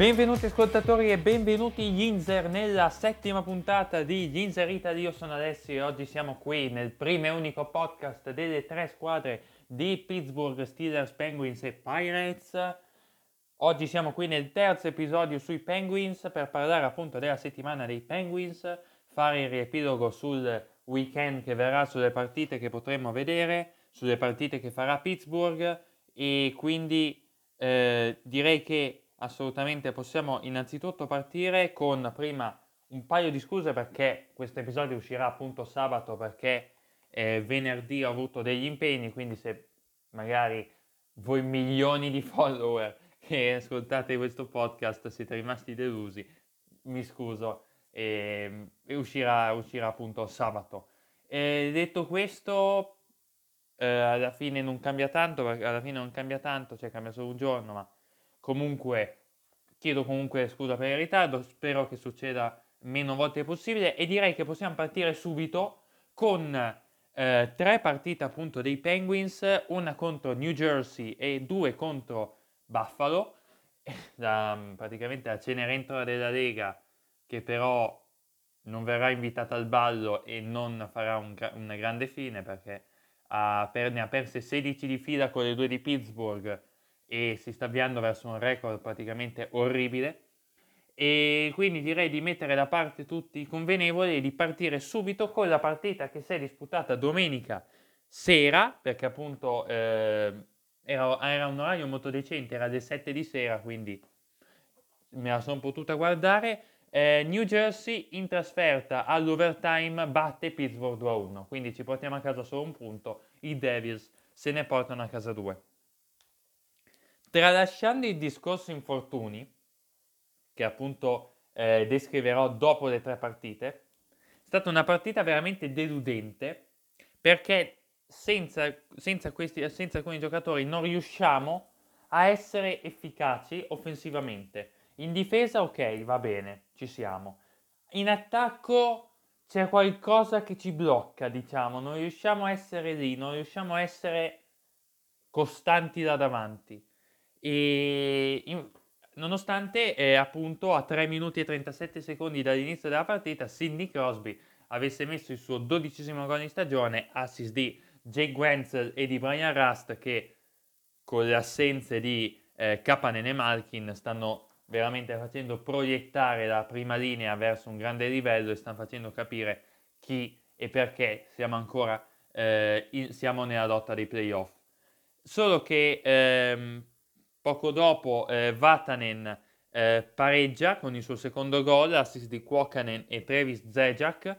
Benvenuti ascoltatori e benvenuti Yinzer nella settima puntata di Yinzer Italy. Io sono Alessio e oggi siamo qui nel primo e unico podcast delle tre squadre di Pittsburgh Steelers, Penguins e Pirates. Oggi siamo qui nel terzo episodio sui Penguins per parlare appunto della settimana dei Penguins, fare il riepilogo sul weekend che verrà, sulle partite che potremo vedere, sulle partite che farà Pittsburgh e quindi eh, direi che assolutamente possiamo innanzitutto partire con prima un paio di scuse perché questo episodio uscirà appunto sabato perché eh, venerdì ho avuto degli impegni, quindi se magari voi milioni di follower che ascoltate questo podcast siete rimasti delusi, mi scuso e, e uscirà, uscirà appunto sabato. E detto questo, eh, alla fine non cambia tanto, perché alla fine non cambia tanto, cioè cambia solo un giorno, ma comunque chiedo comunque scusa per il ritardo, spero che succeda meno volte possibile e direi che possiamo partire subito con eh, tre partite appunto dei Penguins, una contro New Jersey e due contro Buffalo, la, praticamente la Cenerentola della Lega che però non verrà invitata al ballo e non farà un, una grande fine perché ha, per, ne ha perse 16 di fila con le due di Pittsburgh e si sta avviando verso un record praticamente orribile. E quindi direi di mettere da parte tutti i convenevoli e di partire subito con la partita che si è disputata domenica sera perché appunto eh, era, era, un orario molto decente, era alle 7 di sera quindi me la sono potuta guardare. Eh, New Jersey in trasferta all'overtime batte Pittsburgh 2-1 quindi ci portiamo a casa solo un punto i Devils se ne portano a casa due. Tralasciando il discorso infortuni, che appunto eh, descriverò dopo le tre partite, è stata una partita veramente deludente perché senza, senza, questi, senza alcuni giocatori non riusciamo a essere efficaci offensivamente. In difesa, ok, va bene, ci siamo. In attacco c'è qualcosa che ci blocca, diciamo, non riusciamo a essere lì, non riusciamo a essere costanti da davanti. E in, nonostante eh, appunto a 3 minuti e 37 secondi dall'inizio della partita Sidney Crosby avesse messo il suo dodicesimo gol in stagione, assist di Jake Wenzel e di Brian Rust che con le assenze di eh, Kapanen e Malkin stanno veramente facendo proiettare la prima linea verso un grande livello e stanno facendo capire chi e perché siamo ancora eh, in, siamo nella lotta dei playoff. Solo che ehm, Poco dopo eh, Vatanen eh, pareggia con il suo secondo gol, assist di Kwakanen e Travis Zejak.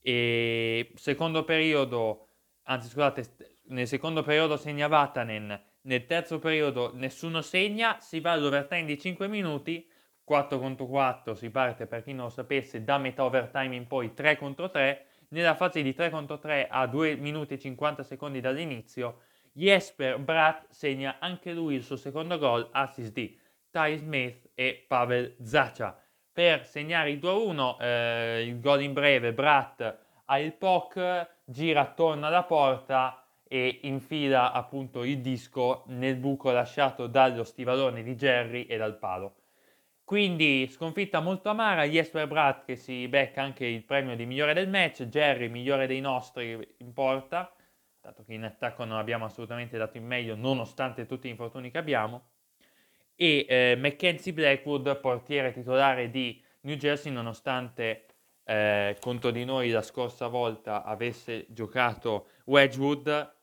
E secondo periodo, anzi scusate, nel secondo periodo segna Vatanen, nel terzo periodo nessuno segna, si va all'overtime di 5 minuti, 4 contro 4 si parte per chi non lo sapesse da metà overtime in poi 3 contro 3, nella fase di 3 contro 3 a 2 minuti e 50 secondi dall'inizio Jesper Bratt segna anche lui il suo secondo gol, assist di Ty Smith e Pavel Zacha. Per segnare il 2-1, eh, il gol in breve, Bratt ha il POC, gira attorno alla porta e infila appunto il disco nel buco lasciato dallo stivalone di Jerry e dal palo. Quindi sconfitta molto amara, Jesper Bratt che si becca anche il premio di migliore del match, Jerry migliore dei nostri in porta, dato che in attacco non abbiamo assolutamente dato il meglio nonostante tutti gli infortuni che abbiamo, e eh, Mackenzie Blackwood, portiere titolare di New Jersey, nonostante eh, contro di noi la scorsa volta avesse giocato Wedgwood,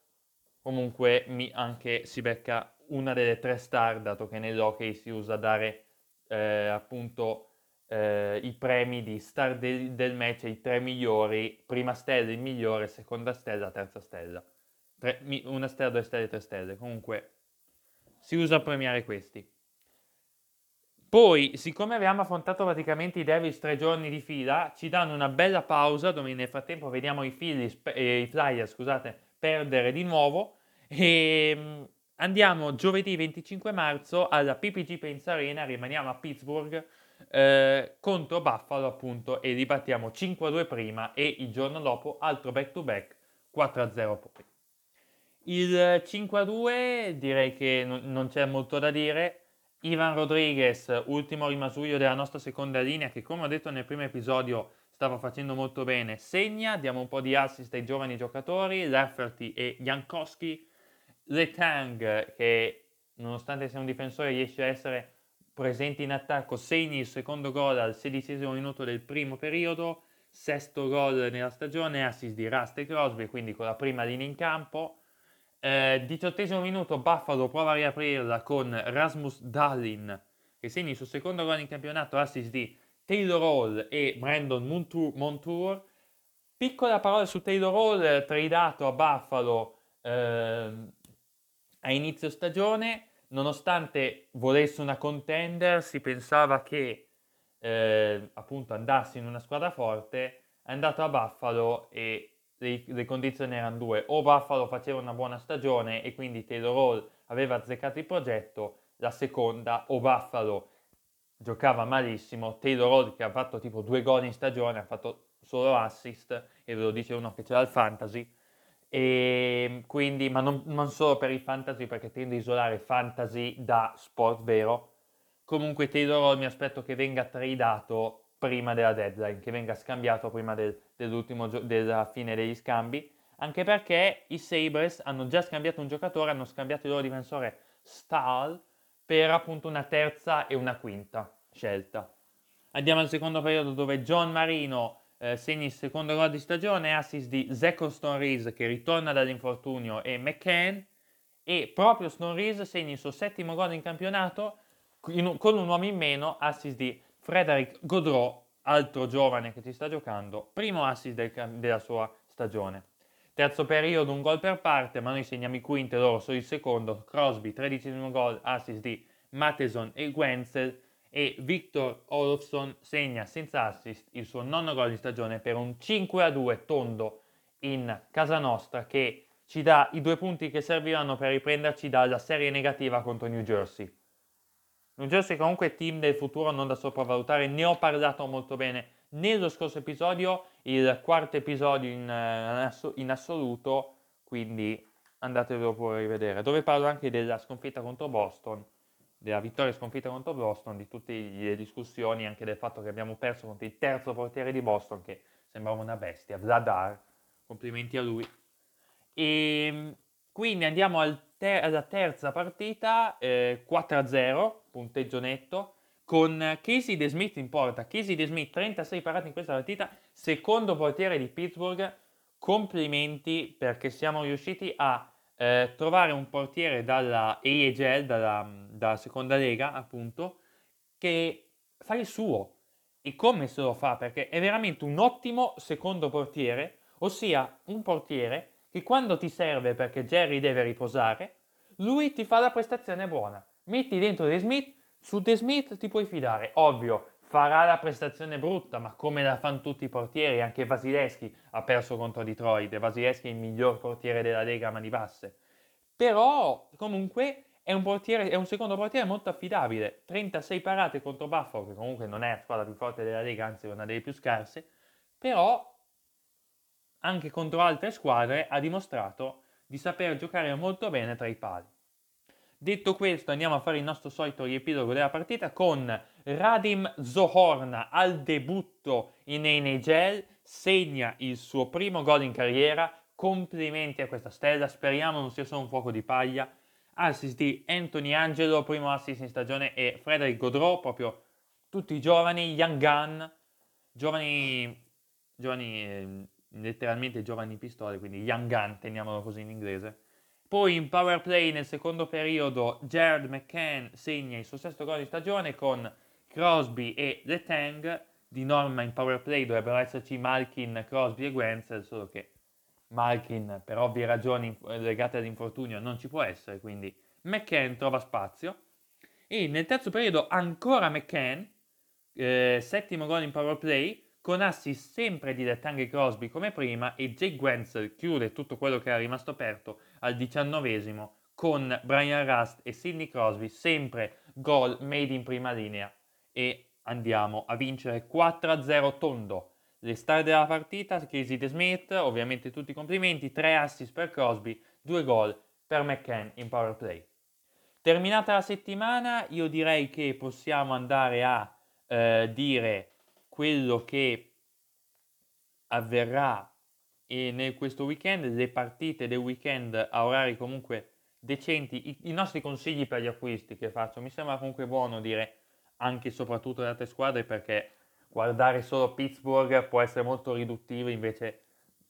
comunque mi anche si becca una delle tre star, dato che nell'hockey si usa dare eh, appunto eh, i premi di star del, del match ai tre migliori, prima stella il migliore, seconda stella, terza stella. Tre, una stella, due stelle, tre stelle. Comunque si usa a premiare questi. Poi, siccome abbiamo affrontato praticamente i Devils tre giorni di fila, ci danno una bella pausa dove nel frattempo vediamo i, Phillies, eh, i Flyers scusate, perdere di nuovo e Andiamo giovedì 25 marzo alla PPG Paints Arena, rimaniamo a Pittsburgh eh, contro Buffalo appunto e ribattiamo 5-2 prima e il giorno dopo altro back to back 4-0 poi. Il 5-2 direi che non c'è molto da dire. Ivan Rodriguez, ultimo rimasuglio della nostra seconda linea, che come ho detto nel primo episodio stava facendo molto bene, segna, diamo un po' di assist ai giovani giocatori, Lafferty e Jankowski, Letang che nonostante sia un difensore riesce a essere presente in attacco, segni il secondo gol al sedicesimo minuto del primo periodo, sesto gol nella stagione, assist di Rust e Crosby, quindi con la prima linea in campo. Eh, diciottesimo minuto Buffalo prova a riaprirla con Rasmus Dallin che segna il suo secondo gol in campionato, assist di Taylor Hall e Brandon Montour. Montour. Piccola parola su Taylor Hall, tradato a Buffalo eh, a inizio stagione, nonostante volesse una contender, si pensava che eh, appunto andasse in una squadra forte, è andato a Buffalo e le, condizioni erano due, o Buffalo faceva una buona stagione e quindi Taylor Hall aveva azzeccato il progetto, la seconda, o Buffalo giocava malissimo, Taylor Hall che ha fatto tipo due gol in stagione, ha fatto solo assist, e ve lo dice uno che c'era il fantasy, e quindi, ma non, non, solo per il fantasy, perché tendo a isolare fantasy da sport vero. Comunque Taylor mi aspetto che venga tradato prima della deadline, che venga scambiato prima del, dell'ultimo gio- della fine degli scambi, anche perché i Sabres hanno già scambiato un giocatore, hanno scambiato il loro difensore Stahl per appunto una terza e una quinta scelta. Andiamo al secondo periodo dove John Marino eh, segna il secondo gol di stagione, assist di Zach Stone che ritorna dall'infortunio e McCann e proprio Stone segna il suo settimo gol in campionato in, con un uomo in meno, assist di Frederick Godreau, altro giovane che ci sta giocando, primo assist del, della sua stagione. Terzo periodo, un gol per parte, ma noi segniamo il quinto e loro solo il secondo. Crosby, tredicesimo gol, assist di Matheson e Wenzel e Victor Olofsson segna senza assist il suo nono gol di stagione per un 5-2 tondo in casa nostra che ci dà i due punti che serviranno per riprenderci dalla serie negativa contro New Jersey. New Jersey comunque è team del futuro non da sopravvalutare, ne ho parlato molto bene nello scorso episodio, il quarto episodio in, uh, in assoluto, quindi andatevelo pure a rivedere, dove parlo anche della sconfitta contro Boston della vittoria e sconfitta contro Boston, di tutte le discussioni, anche del fatto che abbiamo perso contro il terzo portiere di Boston, che sembrava una bestia, Vladar, complimenti a lui. E ehm, quindi andiamo al ter- alla terza partita, eh, 4-0, punteggio netto, con Casey De Smith in porta. Casey De Smith, 36 parate in questa partita, secondo portiere di Pittsburgh. Complimenti perché siamo riusciti a eh, trovare un portiere dalla AEGL, dalla, dalla seconda lega, appunto, che fa il suo. E come se lo fa? Perché è veramente un ottimo secondo portiere, ossia un portiere che quando ti serve perché Jerry deve riposare, lui ti fa la prestazione buona. Metti dentro De Smith, su De Smith ti puoi fidare. Ovvio, farà la prestazione brutta, ma come la fanno tutti i portieri, anche Vasileschi ha perso contro Detroit, Vasileschi è il miglior portiere della Lega a mani basse. Però comunque è un, portiere, è un secondo portiere molto affidabile, 36 parate contro Buffalo, che comunque non è la squadra più forte della Lega, anzi è una delle più scarse, però anche contro altre squadre ha dimostrato di saper giocare molto bene tra i pali. Detto questo, andiamo a fare il nostro solito riepilogo della partita con Radim Zohorna al debutto in NHL, segna il suo primo gol in carriera. Complimenti a questa stella, speriamo non sia solo un fuoco di paglia. Assist di Anthony Angelo, primo assist in stagione, e Frederick Godreau, proprio tutti giovani, young gun, giovani, giovani eh, letteralmente giovani pistole, quindi young gun, teniamolo così in inglese poi in power play nel secondo periodo Jared McCann segna il suo sesto gol di stagione con Crosby e The Tang. Di norma in power play dovrebbero esserci Malkin, Crosby e Gwenzel, solo che Malkin per ovvie ragioni legate all'infortunio non ci può essere, quindi McCann trova spazio. E nel terzo periodo ancora McCann, eh, settimo gol in power play, con assist sempre di Letang Crosby come prima e Jake Gwenzel chiude tutto quello che era rimasto aperto al diciannovesimo con Brian Rust e Sidney Crosby, sempre gol made in prima linea e andiamo a vincere 4-0 tondo. Le star della partita, Casey De ovviamente tutti i complimenti, 3 assist per Crosby, 2 gol per McCann in power play. Terminata la settimana, io direi che possiamo andare a eh, dire quello che avverrà in questo weekend, le partite del weekend a orari comunque decenti, i, i, nostri consigli per gli acquisti che faccio. Mi sembra comunque buono dire anche e soprattutto le altre squadre perché guardare solo Pittsburgh può essere molto riduttivo, invece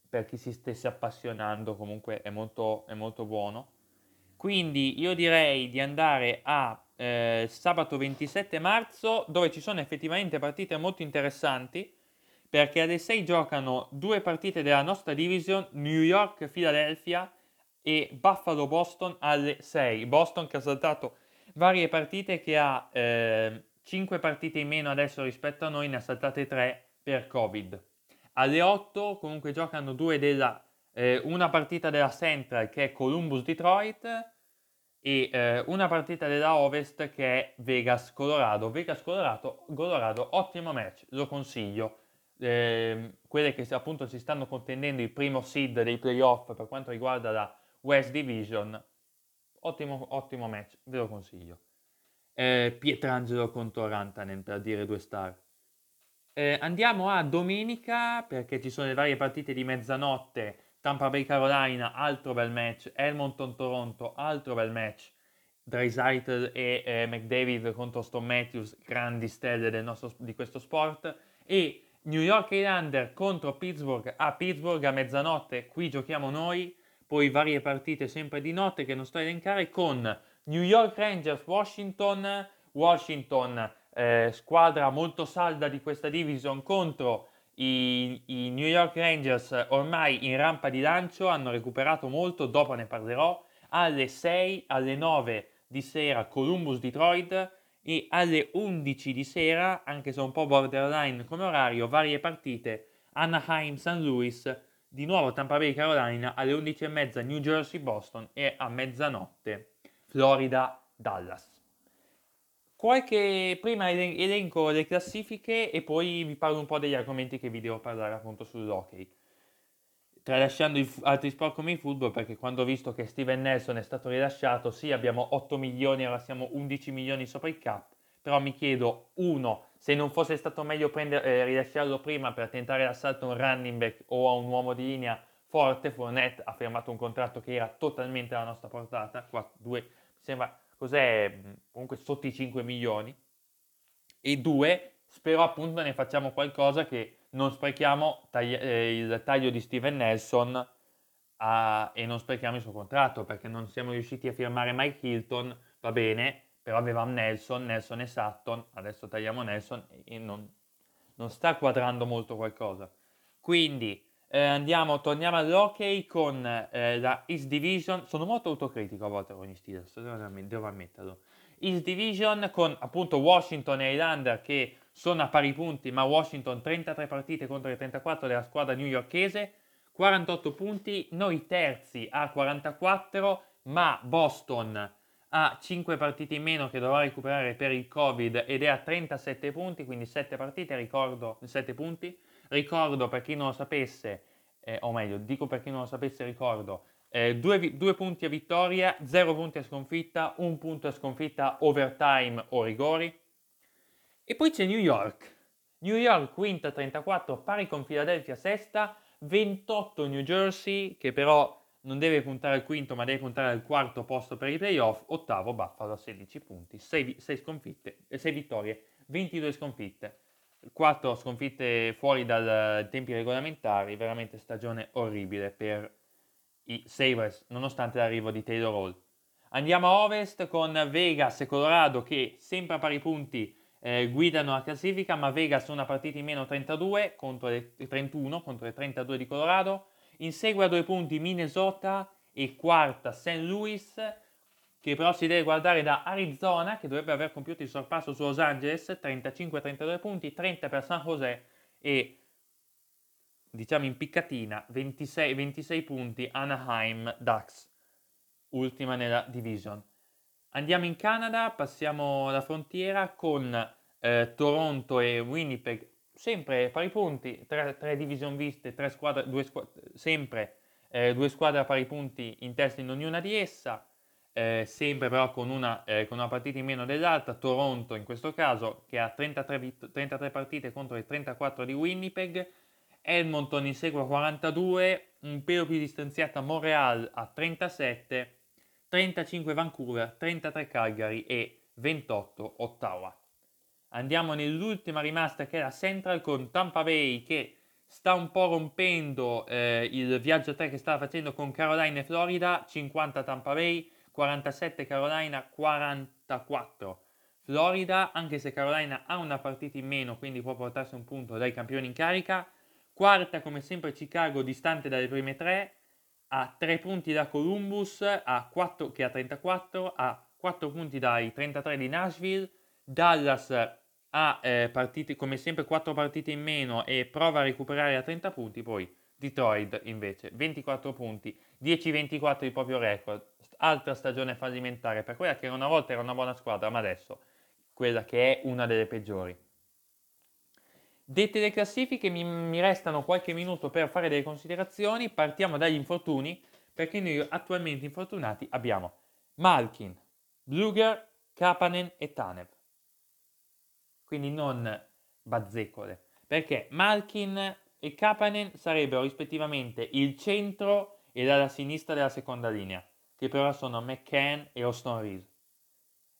per chi si stesse appassionando comunque è molto, è molto buono. Quindi io direi di andare a eh, sabato 27 marzo dove ci sono effettivamente partite molto interessanti perché alle 6 giocano due partite della nostra division, New York-Philadelphia e Buffalo-Boston alle 6. Boston che ha saltato varie partite, che ha eh, 5 partite in meno adesso rispetto a noi, ne ha saltate 3 per Covid. Alle 8 comunque giocano due della, eh, una partita della Central che è Columbus-Detroit e eh, una partita della Ovest che è Vegas-Colorado. Vegas-Colorado, ottimo match, lo consiglio eh, quelle che appunto si stanno contendendo il primo seed dei playoff per quanto riguarda la West Division, ottimo, ottimo match, ve lo consiglio. Eh, Pietrangelo contro Rantanen per dire due star. Eh, andiamo a domenica perché ci sono le varie partite di mezzanotte. Tampa Bay Carolina, altro bel match. Edmonton Toronto, altro bel match. Dreisaitl e eh, McDavid contro Stone Matthews, grandi stelle nostro, di questo sport. E New York Islander contro Pittsburgh a Pittsburgh a mezzanotte, qui giochiamo noi, poi varie partite sempre di notte che non sto a elencare con New York Rangers Washington, Washington eh, squadra molto salda di questa division contro i, i, New York Rangers ormai in rampa di lancio, hanno recuperato molto, dopo ne parlerò, alle 6, alle 9 di sera Columbus Detroit, e alle 11 di sera, anche se un po' borderline come orario, varie partite Anaheim St. Louis, di nuovo Tampa Bay Carolina alle 11.30 New Jersey Boston e a mezzanotte Florida Dallas. Qualche prima elenco le classifiche e poi vi parlo un po' degli argomenti che vi devo parlare appunto sull'hockey tralasciando i, altri sport come il football, perché quando ho visto che Steven Nelson è stato rilasciato, sì, abbiamo 8 milioni, ora siamo 11 milioni sopra il cap, però mi chiedo, uno, se non fosse stato meglio prendere, eh, rilasciarlo prima per tentare l'assalto a un running back o a un uomo di linea forte, Fournette ha firmato un contratto che era totalmente alla nostra portata, qua, due, mi sembra, cos'è, comunque sotto i 5 milioni, e due, spero appunto ne facciamo qualcosa che non sprechiamo tagli- eh, il taglio di Steven Nelson a, e non sprechiamo il suo contratto perché non siamo riusciti a firmare Mike Hilton, va bene, però avevamo Nelson, Nelson e Sutton, adesso tagliamo Nelson e non, non sta quadrando molto qualcosa. Quindi eh, andiamo, torniamo all'hockey con eh, la East Division, sono molto autocritico a volte con gli Steelers, devo ammetterlo. East Division con appunto Washington e Highlander che sono a pari punti, ma Washington 33 partite contro le 34 della squadra newyorkese, 48 punti, noi terzi a 44, ma Boston ha 5 partite in meno che dovrà recuperare per il Covid ed è a 37 punti, quindi 7 partite, ricordo 7 punti. Ricordo per chi non lo sapesse, eh, o meglio, dico per chi non lo sapesse, ricordo, 2 eh, punti a vittoria, 0 punti a sconfitta, 1 punto a sconfitta overtime o rigori. E poi c'è New York. New York quinta 34, pari con Philadelphia sesta, 28 New Jersey, che però non deve puntare al quinto ma deve puntare al quarto posto per i playoff, ottavo Buffalo a 16 punti, 6, 6 sconfitte, 6 eh, vittorie, 22 sconfitte, 4 sconfitte fuori dai tempi regolamentari, veramente stagione orribile per i Sabres, nonostante l'arrivo di Taylor Hall. Andiamo a ovest con Vegas e Colorado che sempre a pari punti eh, guidano la classifica, ma Vegas una partita in meno 32 contro le 31 contro le 32 di Colorado. Insegue a due punti Minnesota e quarta St. Louis, che però si deve guardare da Arizona, che dovrebbe aver compiuto il sorpasso su Los Angeles, 35-32 punti, 30 per San Jose e diciamo in piccatina 26, 26 punti Anaheim Ducks. ultima nella division. Andiamo in Canada, passiamo la frontiera con eh, Toronto e Winnipeg, sempre pari punti, tre, tre division viste, tre squadre, due squadre, sempre eh, due squadre a pari punti in testa in ognuna di essa, eh, sempre però con una, eh, con una, partita in meno dell'altra, Toronto in questo caso che ha 33, vit- 33 partite contro le 34 di Winnipeg, Edmonton in segue a 42, un pelo più distanziata Montreal a 37, 35 Vancouver, 33 Calgary e 28 Ottawa. Andiamo nell'ultima rimasta che è la Central con Tampa Bay che sta un po' rompendo eh, il viaggio a tre che stava facendo con Carolina e Florida, 50 Tampa Bay, 47 Carolina, 44 Florida, anche se Carolina ha una partita in meno, quindi può portarsi un punto dai campioni in carica. Quarta, come sempre, Chicago, distante dalle prime tre, a 3 punti da Columbus, a 4, che ha 34, a 4 punti dai 33 di Nashville. Dallas ha eh, partite, come sempre 4 partite in meno e prova a recuperare a 30 punti, poi Detroit invece. 24 punti, 10-24 il proprio record, altra stagione fallimentare per quella che una volta era una buona squadra, ma adesso quella che è una delle peggiori. Dette le classifiche mi, mi restano qualche minuto per fare delle considerazioni, partiamo dagli infortuni, perché noi attualmente infortunati abbiamo Malkin, Bluger, Kapanen e Tanev. Quindi non bazzecole, perché Malkin e Kapanen sarebbero rispettivamente il centro e la sinistra della seconda linea, che però sono McCann e Austin Reese.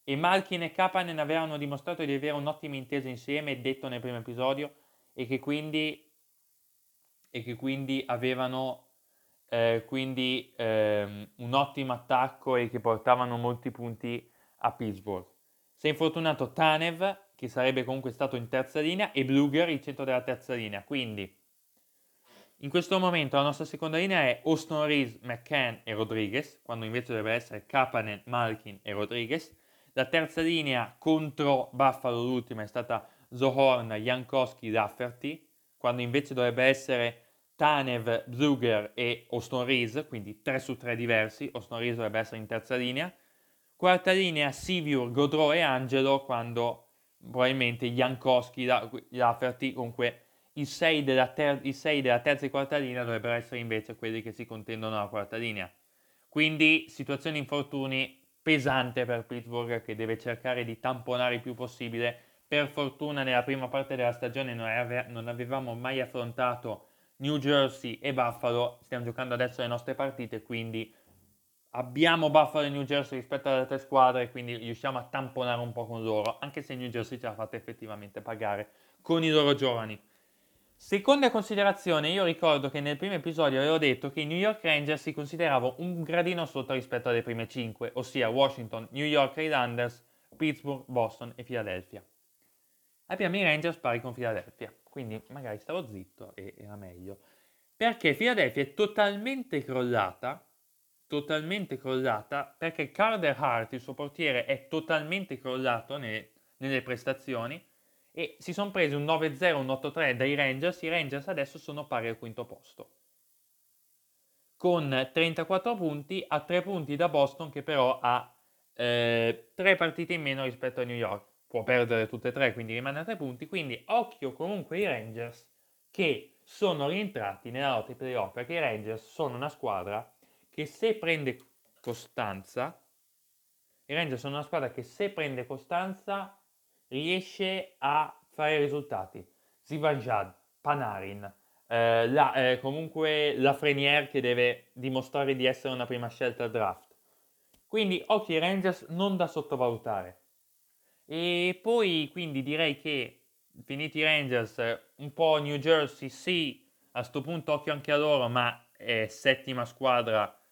E Malkin e Kapanen avevano dimostrato di avere un'ottima intesa insieme, detto nel primo episodio, e che quindi, e che quindi avevano eh, quindi, eh, un ottimo attacco e che portavano molti punti a Pittsburgh. Si è infortunato Tanev, che sarebbe comunque stato in terza linea, e Bluger, il centro della terza linea. Quindi, in questo momento la nostra seconda linea è Austin Reese, McCann e Rodriguez, quando invece dovrebbe essere Kapanen, Malkin e Rodriguez. La terza linea contro Buffalo, l'ultima, è stata Zohorn, Jankowski, Rafferty, quando invece dovrebbe essere Tanev, Zuger e Austin Reese, quindi 3 su 3 diversi. Austin Reese dovrebbe essere in terza linea. Quarta linea, Siviur, Godreau e Angelo, quando probabilmente Jankowski, Rafferty, comunque i 6 della, ter- della terza e quarta linea dovrebbero essere invece quelli che si contendono alla quarta linea. Quindi situazione infortuni pesante per Pittsburgh che deve cercare di tamponare il più possibile. Per fortuna nella prima parte della stagione non, ave- non avevamo mai affrontato New Jersey e Buffalo, stiamo giocando adesso le nostre partite, quindi abbiamo Buffalo e New Jersey rispetto alle altre squadre, quindi riusciamo a tamponare un po' con loro, anche se New Jersey ce l'ha fatta effettivamente pagare con i loro giovani. Seconda considerazione, io ricordo che nel primo episodio avevo detto che i New York Rangers si consideravano un gradino sotto rispetto alle prime 5, ossia Washington, New York Islanders, Pittsburgh, Boston e Philadelphia. Abbiamo i Rangers pari con Philadelphia, quindi magari stavo zitto e era meglio. Perché Philadelphia è totalmente crollata, totalmente crollata, perché Carter Hart, il suo portiere, è totalmente crollato nelle, nelle prestazioni, e si sono presi un 9-0, un 8-3 dai Rangers, i Rangers adesso sono pari al quinto posto. Con 34 punti a 3 punti da Boston che però ha eh, 3 partite in meno rispetto a New York. Può perdere tutte e tre, quindi rimane a 3 punti. Quindi occhio comunque ai Rangers che sono rientrati nella lotta playoff perché i Rangers sono una squadra che se prende costanza, i Rangers sono una squadra che se prende costanza riesce a fare risultati. Zivanjad, Panarin, eh, la, eh, comunque la Frenier che deve dimostrare di essere una prima scelta al draft. Quindi occhi Rangers non da sottovalutare. E poi quindi direi che finiti i Rangers, un po' New Jersey sì, a questo punto occhio anche a loro, ma è settima squadra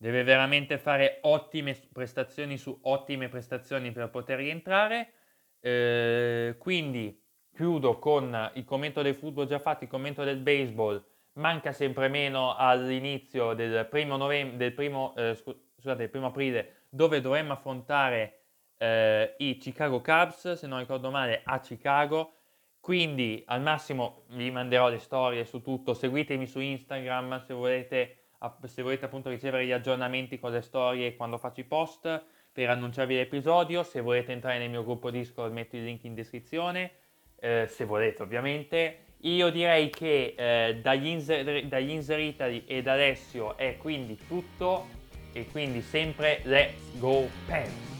deve veramente fare ottime prestazioni su ottime prestazioni per poter rientrare. Eh, quindi chiudo con il commento del football già fatto, il commento del baseball. Manca sempre meno all'inizio del primo, novembre, del primo, eh, scusate, primo aprile, dove dovremmo affrontare eh, i Chicago Cubs, se non ricordo male, a Chicago. Quindi al massimo vi manderò le storie su tutto. Seguitemi su Instagram se volete se volete appunto ricevere gli aggiornamenti con le storie quando faccio i post, per annunciarvi l'episodio, se volete entrare nel mio gruppo Discord metto il link in descrizione, eh, se volete ovviamente. Io direi che eh, dagli, Inser- dagli Inser Italy ed Alessio è quindi tutto e quindi sempre let's go Pens!